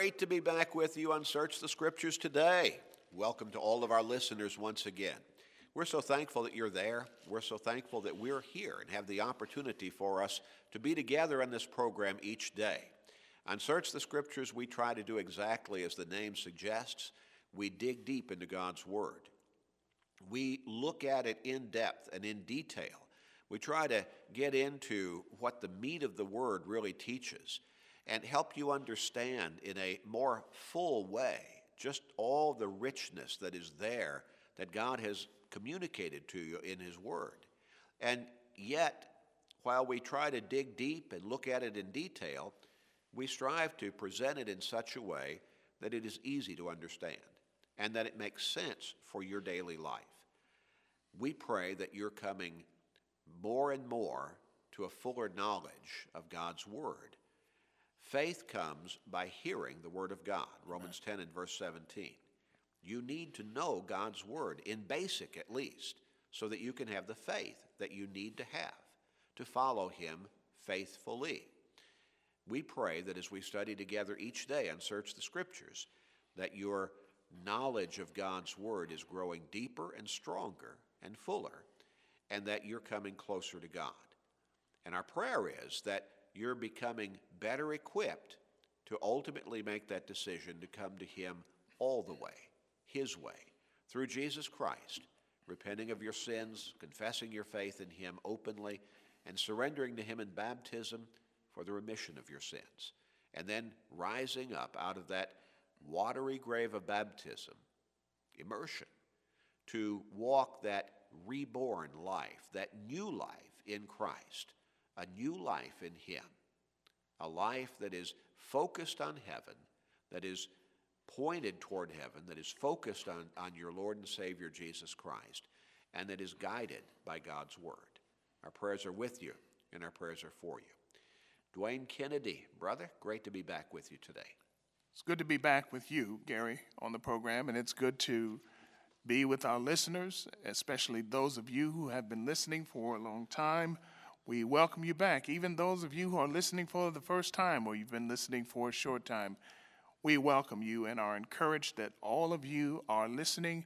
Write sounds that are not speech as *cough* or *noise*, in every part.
Great to be back with you on Search the Scriptures today. Welcome to all of our listeners once again. We're so thankful that you're there. We're so thankful that we're here and have the opportunity for us to be together on this program each day. On Search the Scriptures, we try to do exactly as the name suggests. We dig deep into God's Word. We look at it in depth and in detail. We try to get into what the meat of the Word really teaches and help you understand in a more full way just all the richness that is there that God has communicated to you in His Word. And yet, while we try to dig deep and look at it in detail, we strive to present it in such a way that it is easy to understand and that it makes sense for your daily life. We pray that you're coming more and more to a fuller knowledge of God's Word. Faith comes by hearing the Word of God, Romans 10 and verse 17. You need to know God's Word, in basic at least, so that you can have the faith that you need to have to follow Him faithfully. We pray that as we study together each day and search the Scriptures, that your knowledge of God's Word is growing deeper and stronger and fuller, and that you're coming closer to God. And our prayer is that you're becoming better equipped to ultimately make that decision to come to Him all the way, His way, through Jesus Christ, repenting of your sins, confessing your faith in Him openly, and surrendering to Him in baptism for the remission of your sins. And then rising up out of that watery grave of baptism, immersion, to walk that reborn life, that new life in Christ, a new life in Him, a life that is focused on heaven, that is pointed toward heaven, that is focused on, on your Lord and Savior Jesus Christ, and that is guided by God's Word. Our prayers are with you, and our prayers are for you. Dwayne Kennedy, brother, great to be back with you today. It's good to be back with you, Gary, on the program, and it's good to be with our listeners, especially those of you who have been listening for a long time. We welcome you back. Even those of you who are listening for the first time or you've been listening for a short time, we welcome you and are encouraged that all of you are listening.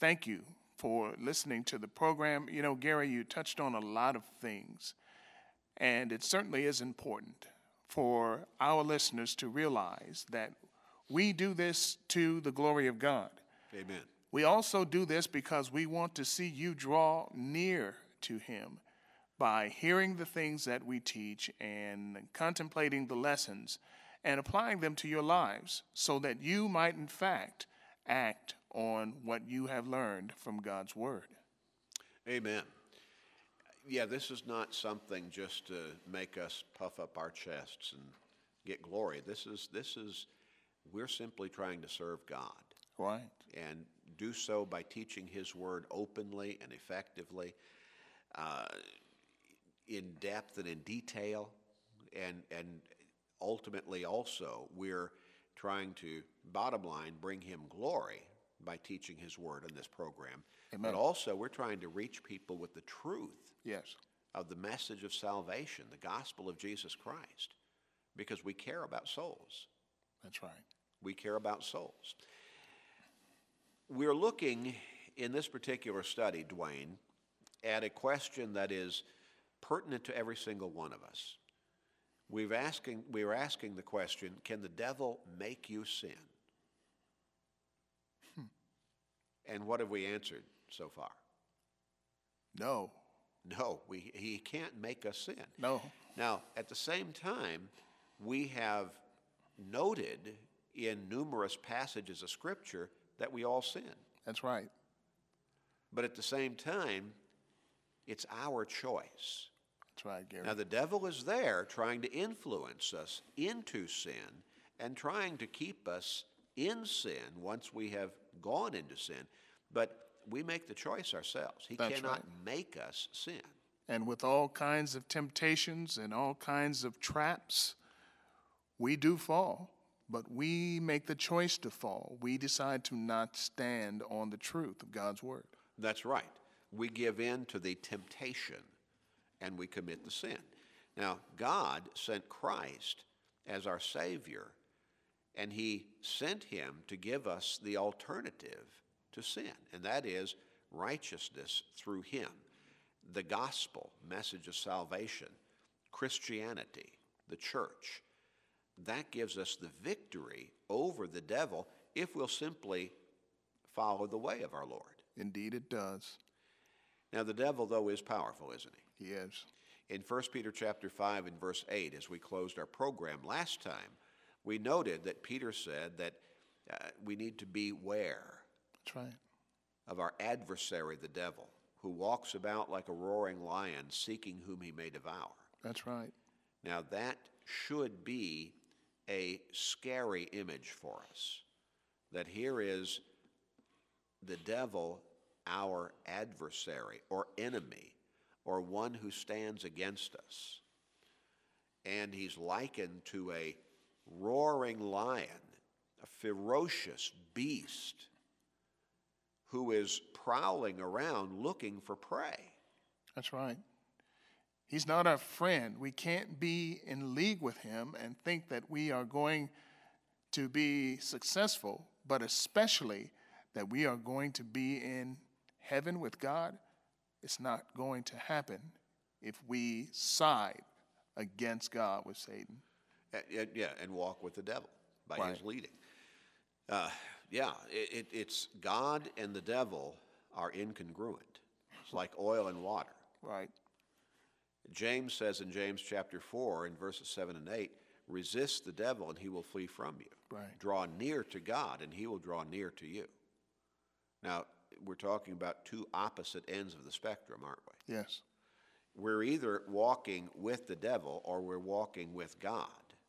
Thank you for listening to the program. You know, Gary, you touched on a lot of things, and it certainly is important for our listeners to realize that we do this to the glory of God. Amen. We also do this because we want to see you draw near to Him by hearing the things that we teach and contemplating the lessons and applying them to your lives so that you might, in fact, act on what you have learned from God's Word. Amen. Yeah, this is not something just to make us puff up our chests and get glory. This is this is we're simply trying to serve God. Right. And do so by teaching His Word openly and effectively, uh, in depth and in detail, and and ultimately also we're trying to bottom line bring Him glory by teaching His Word in this program. Amen. But also we're trying to reach people with the truth Yes. of the message of salvation, the gospel of Jesus Christ, because we care about souls. That's right. We care about souls. We're looking in this particular study, Dwayne, at a question that is pertinent to every single one of us. We've asking, we are asking the question can the devil make you sin? Hmm. And what have we answered so far? No. No, we, he can't make us sin. No. Now, at the same time, we have noted in numerous passages of Scripture that we all sin. That's right. But at the same time, it's our choice. That's right, Gary. Now, the devil is there trying to influence us into sin and trying to keep us in sin once we have gone into sin. But we make the choice ourselves. He That's cannot right. make us sin. and with all kinds of temptations and all kinds of traps, we do fall. But we make the choice to fall. We decide to not stand on the truth of God's word. That's right. We give in to the temptation and we commit the sin. Now, God sent Christ as our Savior, and he sent him to give us the alternative to sin, and that is righteousness through him. The gospel, message of salvation, Christianity, the church. That gives us the victory over the devil if we'll simply follow the way of our Lord. Indeed, it does. Now, the devil, though, is powerful, isn't he? He is. In 1 Peter chapter 5 and verse 8, as we closed our program last time, we noted that Peter said that uh, we need to beware That's right. of our adversary, the devil, who walks about like a roaring lion, seeking whom he may devour. That's right. Now, that should be a scary image for us. That here is the devil, our adversary or enemy, or one who stands against us. And he's likened to a roaring lion, a ferocious beast who is prowling around looking for prey. That's right. He's not our friend. We can't be in league with him and think that we are going to be successful, but especially that we are going to be in heaven with God. It's not going to happen if we side against God with Satan. Uh, yeah, and walk with the devil by his leading. Uh, yeah, it, it, it's God and the devil are incongruent. It's like oil and water. Right. James says in James chapter 4, in verses 7 and 8, resist the devil and he will flee from you. Right. Draw near to God and he will draw near to you. Now, we're talking about two opposite ends of the spectrum, aren't we? Yes. We're either walking with the devil or we're walking with God,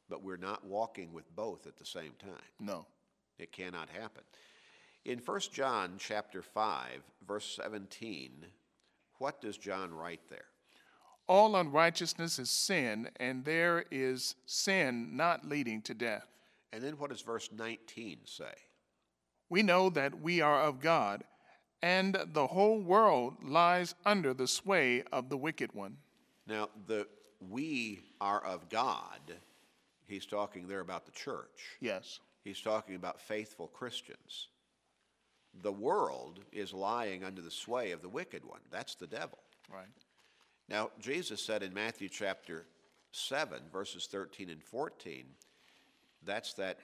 but we're not walking with both at the same time. No. It cannot happen. In 1 John chapter 5, verse 17, what does John write there? All unrighteousness is sin, and there is sin not leading to death. And then what does verse 19 say? We know that we are of God, and the whole world lies under the sway of the wicked one. Now, the we are of God, he's talking there about the church. Yes. He's talking about faithful Christians. The world is lying under the sway of the wicked one. That's the devil. Right. Now, Jesus said in Matthew chapter 7, verses 13 and 14, that's that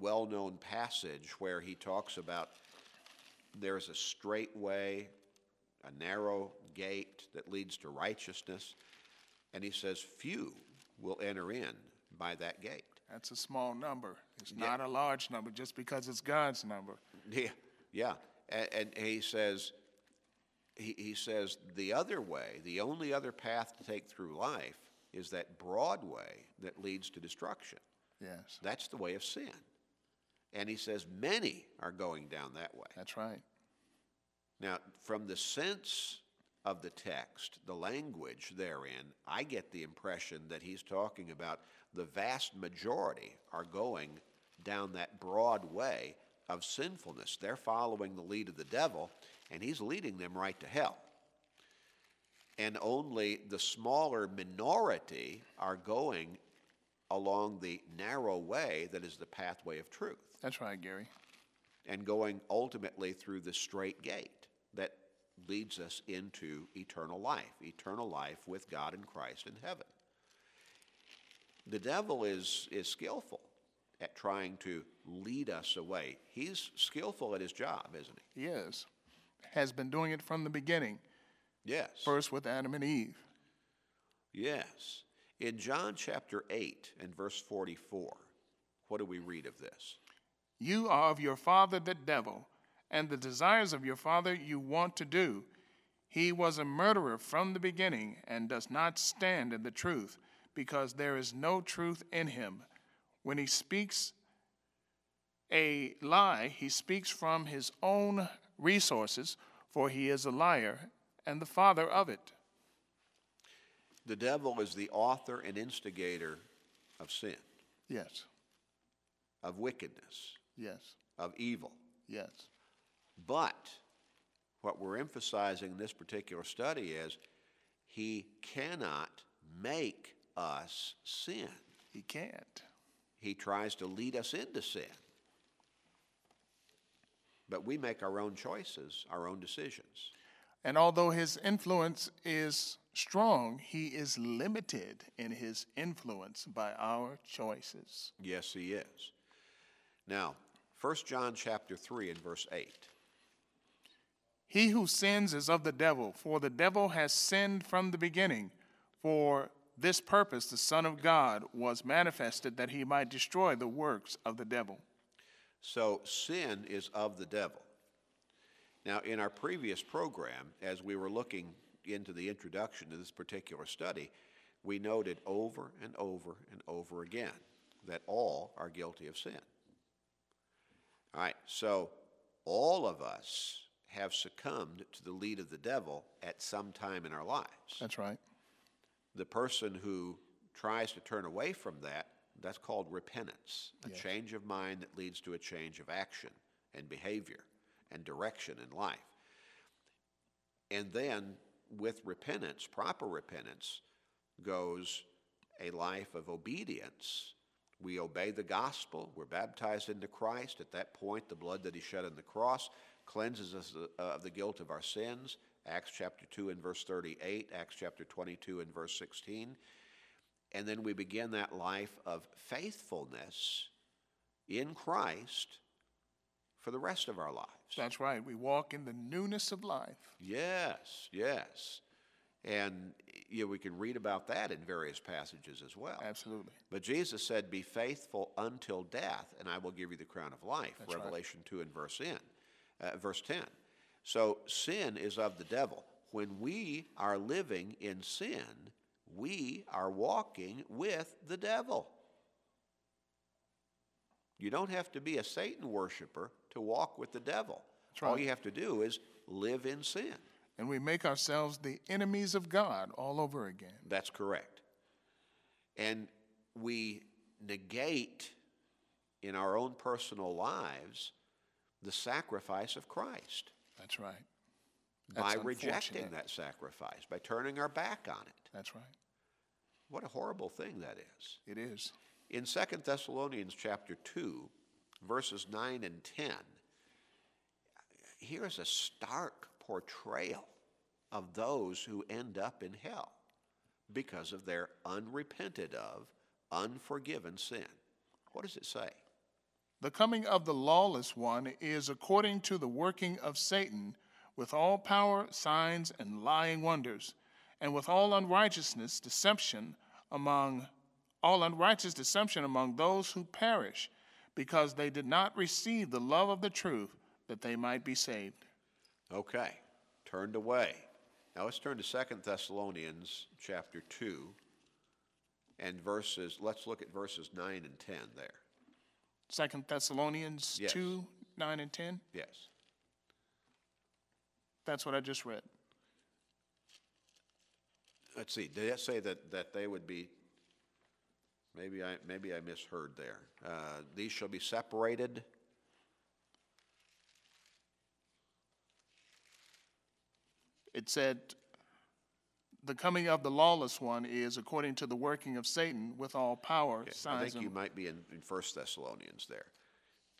well known passage where he talks about there's a straight way, a narrow gate that leads to righteousness, and he says, Few will enter in by that gate. That's a small number. It's not a large number just because it's God's number. Yeah, yeah. And, and he says, he, he says the other way, the only other path to take through life is that broad way that leads to destruction. Yes. That's the way of sin. And he says many are going down that way. That's right. Now, from the sense of the text, the language therein, I get the impression that he's talking about the vast majority are going down that broad way of sinfulness. They're following the lead of the devil, and he's leading them right to hell. And only the smaller minority are going along the narrow way that is the pathway of truth That's right, Gary. and going ultimately through the straight gate that leads us into eternal life, eternal life with God and Christ in heaven. The devil is, is skillful at trying to lead us away. He's skillful at his job, isn't he? He is. Has been doing it from the beginning, Yes. first with Adam and Eve. Yes. In John chapter 8 and verse 44, what do we read of this? You are of your father the devil, and the desires of your father you want to do. He was a murderer from the beginning and does not stand in the truth, because there is no truth in him. When he speaks a lie, he speaks from his own resources, for he is a liar and the father of it. The devil is the author and instigator of sin, Yes, of wickedness, yes, of evil. yes. But what we're emphasizing in this particular study is he cannot make us sin. He can't. he tries to lead us into sin. But we make our own choices, our own decisions. And although his influence is strong, he is limited in his influence by our choices. Yes, he is. Now, 1 John chapter 3 and verse 8. He who sins is of the devil, for the devil has sinned from the beginning. For this purpose the Son of God was manifested that he might destroy the works of the devil. So sin is of the devil. Now, in our previous program, as we were looking into the introduction to this particular study, we noted over and over and over again that all are guilty of sin. All right, so all of us have succumbed to the lead of the devil at some time in our lives. That's right. The person who tries to turn away from that, that's called repentance, a change of mind that leads to a change of action and behavior and direction in life. And then with repentance, proper repentance, goes a life of obedience. We obey the gospel, we're baptized into Christ. At that point, the blood that he shed on the cross cleanses us uh, of the guilt of our sins. Acts chapter 2 and verse 38, Acts chapter 22 and verse 16. And then we begin that life of faithfulness in Christ for the rest of our lives. That's right. We walk in the newness of life. Yes, yes. And you know, we can read about that in various passages as well. Absolutely. But Jesus said, Be faithful until death, and I will give you the crown of life. That's right. Revelation 2 and verse, in, uh, verse 10. So sin is of the devil. When we are living in sin, we are walking with the devil. You don't have to be a Satan worshiper to walk with the devil. all you have to do is live in sin. And we make ourselves the enemies of God all over again. That's correct. And we negate in our own personal lives the sacrifice of Christ That's right. by rejecting that sacrifice, by turning our back on it. That's right. What a horrible thing that is. It is. In 2 Thessalonians chapter 2, verses 9 and 10, here's a stark portrayal of those who end up in hell because of their unrepented of, unforgiven sin. What does it say? The coming of the lawless one is according to the working of Satan with all power, signs, and lying wonders, and with all unrighteousness, deception among all unrighteous deception among those who perish, because they did not receive the love of the truth that they might be saved. Okay, turned away. Now let's turn to 2 Thessalonians chapter 2 and verses, let's look at verses 9 and 10 there. Second Thessalonians Yes. 2 9 and 10. Yes. That's what I just read. Let's see, did it say that, that they would be, maybe I, maybe I misheard there. Uh, These shall be separated. It said, The coming of the lawless one is according to the working of Satan with all power, I signs, think you and might be in, in First Thessalonians there.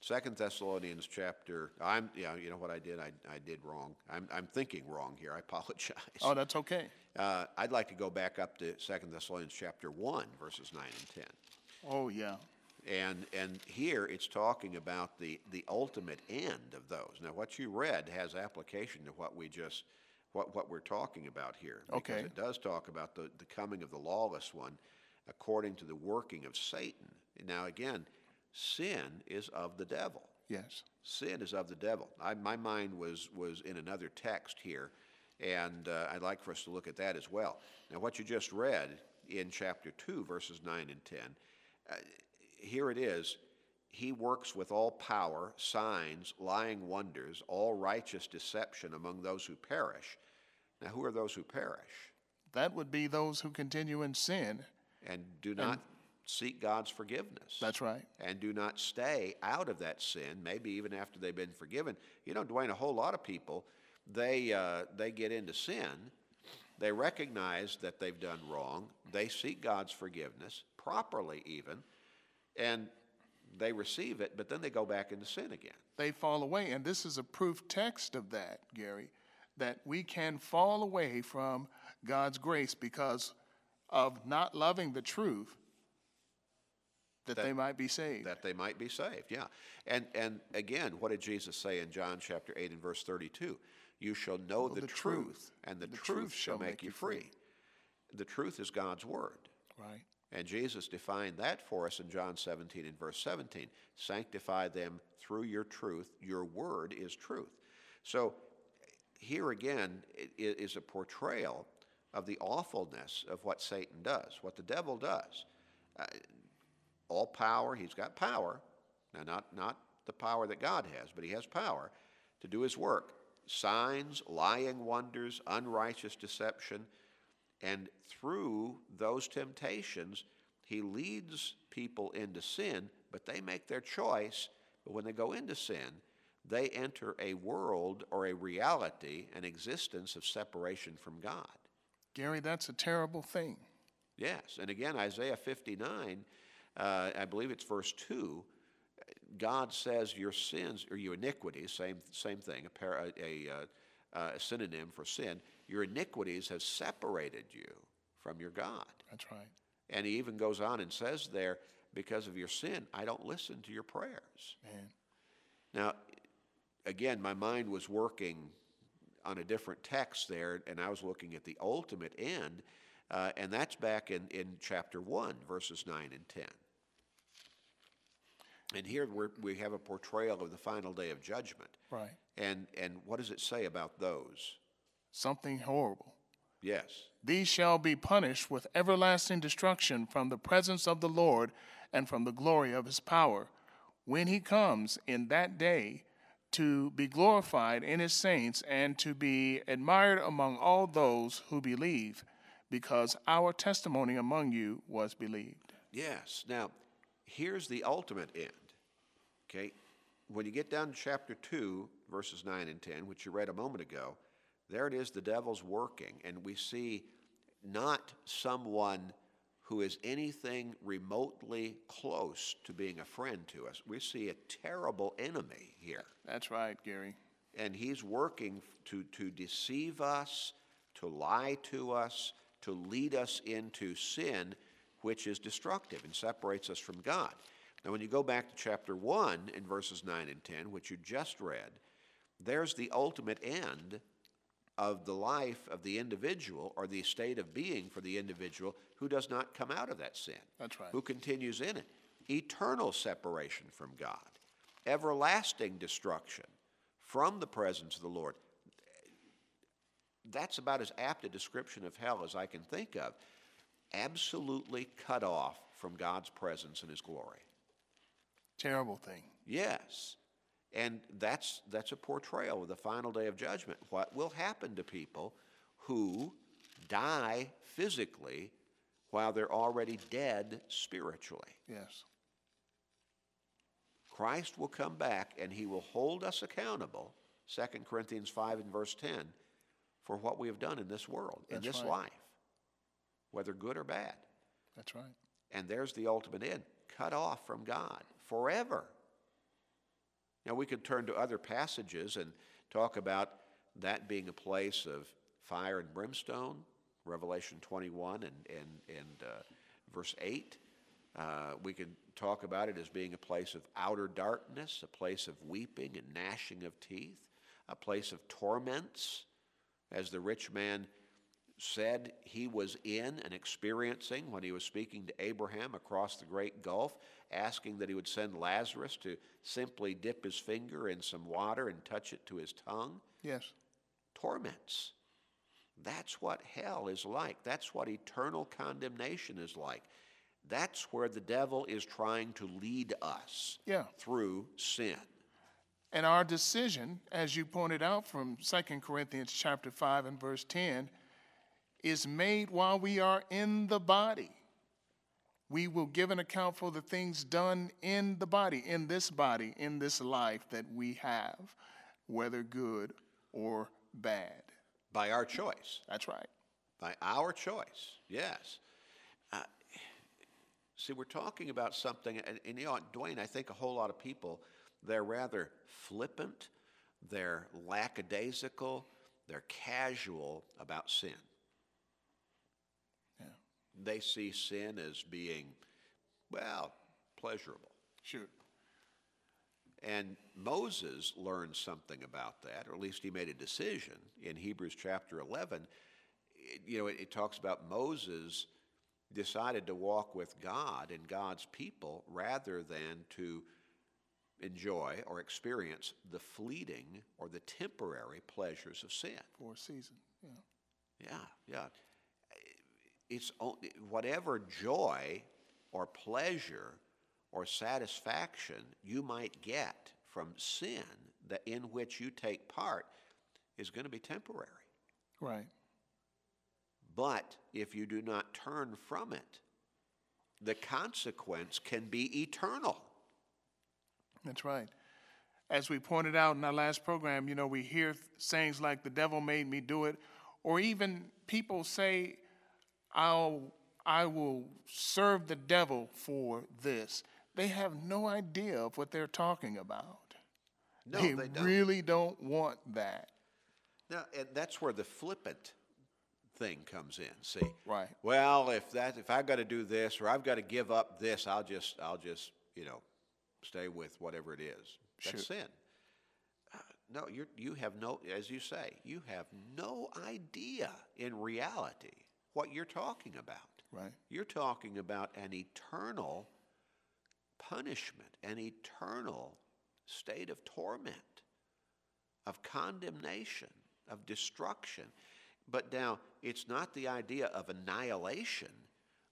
Second Thessalonians chapter, I'm, yeah, you know what I did? I, I did wrong. I'm, I'm thinking wrong here. I *laughs* apologize. Oh, that's okay. Uh, I'd like to go back up to Second Thessalonians chapter 1, verses 9 and 10. Oh, yeah. And, and here it's talking about the, the ultimate end of those. Now, what you read has application to what we just, what, what we're talking about here. Because Okay. it does talk about the, the coming of the lawless one according to the working of Satan. Now, again, sin is of the devil. Yes. Sin is of the devil. I, my mind was, was in another text here, and uh, I'd like for us to look at that as well. Now, what you just read in chapter 2, verses 9 and 10, uh, here it is. He works with all power, signs, lying wonders, all righteous deception among those who perish. Now, who are those who perish? That would be those who continue in sin. And do not seek God's forgiveness. That's right. and do not stay out of that sin, maybe even after they've been forgiven. You know, Dwayne, a whole lot of people, they, uh, they get into sin, they recognize that they've done wrong, they seek God's forgiveness, properly even, and they receive it, but then they go back into sin again. They fall away. And this is a proof text of that, Gary, that we can fall away from God's grace because of not loving the truth that, That- they might be saved. that they might be saved. Yeah. And and again, what did Jesus say in John chapter 8 and verse 32? You shall know the, the truth, truth, and the, the truth, shall make you free. The truth is God's word. right. And Jesus defined that for us in John 17 and verse 17. Sanctify them through your truth. Your word is truth. So here again is a portrayal of the awfulness of what Satan does, what the devil does. Uh, all power, he's got power. Now, not, not the power that God has, but he has power to do his work. Signs, lying wonders, unrighteous deception. And through those temptations, he leads people into sin, but they make their choice. But when they go into sin, they enter a world or a reality, an existence of separation from God. Gary, that's a terrible thing. Yes, and again, Isaiah 59, uh, I believe it's verse 2, God says your sins or your iniquities, same, same thing, a, a, a, uh, a synonym for sin, your iniquities have separated you from your God. That's right. And he even goes on and says there, because of your sin, I don't listen to your prayers. Man. Now, again, my mind was working on a different text there, and I was looking at the ultimate end, uh, and that's back in, in chapter 1, verses 9 and 10. And here we're, we have a portrayal of the final day of judgment. Right. And, and what does it say about those? Something horrible. Yes. These shall be punished with everlasting destruction from the presence of the Lord and from the glory of his power, when he comes in that day to be glorified in his saints and to be admired among all those who believe, because our testimony among you was believed. Yes. Now, here's the ultimate end. Okay? When you get down to chapter 2, verses 9 and 10, which you read a moment ago, there it is, the devil's working, and we see not someone who is anything remotely close to being a friend to us. We see a terrible enemy here. That's right, Gary. And he's working to, to deceive us, to lie to us, to lead us into sin, which is destructive and separates us from God. Now, when you go back to chapter 1 in verses 9 and 10, which you just read, there's the ultimate end of the life of the individual or the state of being for the individual who does not come out of that sin. That's right. Who continues in it. Eternal separation from God, everlasting destruction from the presence of the Lord. That's about as apt a description of hell as I can think of. Absolutely cut off from God's presence and His glory. Terrible thing. Yes. And that's, that's a portrayal of the final day of judgment. What will happen to people who die physically while they're already dead spiritually? Yes. Christ will come back and he will hold us accountable, 2 Corinthians 5 and verse 10, for what we have done in this world, in this right. life, whether good or bad. That's right. And there's the ultimate end cut off from God forever. Now, we could turn to other passages and talk about that being a place of fire and brimstone, Revelation 21 and, and, and uh, verse 8. Uh, we could talk about it as being a place of outer darkness, a place of weeping and gnashing of teeth, a place of torments, as the rich man said he was in and experiencing when he was speaking to Abraham across the great gulf, asking that he would send Lazarus to simply dip his finger in some water and touch it to his tongue. Yes. Torments. That's what hell is like. That's what eternal condemnation is like. That's where the devil is trying to lead us Yeah. through sin. And our decision, as you pointed out from 2 Corinthians chapter 5 and verse 10, is made while we are in the body. We will give an account for the things done in the body, in this body, in this life that we have, whether good or bad. By our choice. That's right. By our choice, yes. Uh, See, we're talking about something, and, and you know, Dwayne, I think a whole lot of people, they're rather flippant, they're lackadaisical, they're casual about sin. They see sin as being, well, pleasurable. sure. And Moses learned something about that, or at least he made a decision in Hebrews chapter 11. It- you know, it, it talks about Moses decided to walk with God and God's people rather than to enjoy or experience the fleeting or the temporary pleasures of sin. For a season, yeah. Yeah, yeah. It's whatever joy or pleasure or satisfaction you might get from sin that in which you take part is going to be temporary. Right. But if you do not turn from it, the consequence can be eternal. That's right. As we pointed out in our last program, you know, we hear sayings like, the devil made me do it, or even people say, I'll, I will serve the devil for this. They have no idea of what they're talking about. No, they, they don't. really don't want that. Now, and that's where the flippant thing comes in. See, Right. Well, if that if I've got to do this or I've got to give up this, I'll just I'll just you know stay with whatever it is. That's Sure. sin. Uh, no, you you have no, as you say, you have no idea in reality what you're talking about. Right. You're talking about an eternal punishment, an eternal state of torment, of condemnation, of destruction. But now, it's not the idea of annihilation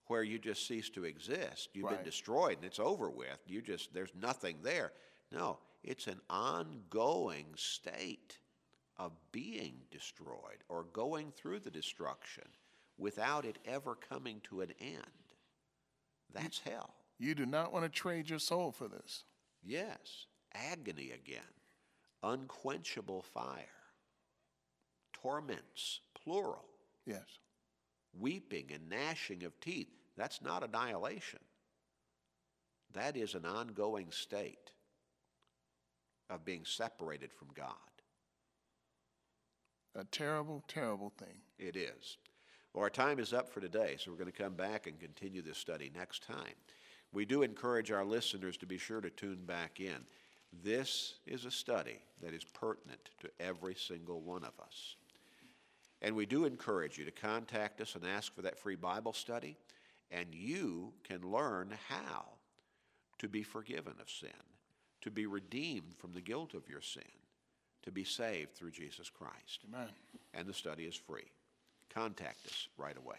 where you just cease to exist. You've been destroyed and it's over with. You just, there's nothing there. No, it's an ongoing state of being destroyed or going through the destruction without it ever coming to an end. That's hell. You do not want to trade your soul for this. Yes, agony again, unquenchable fire, torments, plural, Yes. weeping and gnashing of teeth. That's not annihilation. That is an ongoing state of being separated from God. A terrible, terrible thing. It is. Well, our time is up for today, so we're going to come back and continue this study next time. We do encourage our listeners to be sure to tune back in. This is a study that is pertinent to every single one of us. And we do encourage you to contact us and ask for that free Bible study, and you can learn how to be forgiven of sin, to be redeemed from the guilt of your sin, to be saved through Jesus Christ Amen. and the study is free. Contact us right away.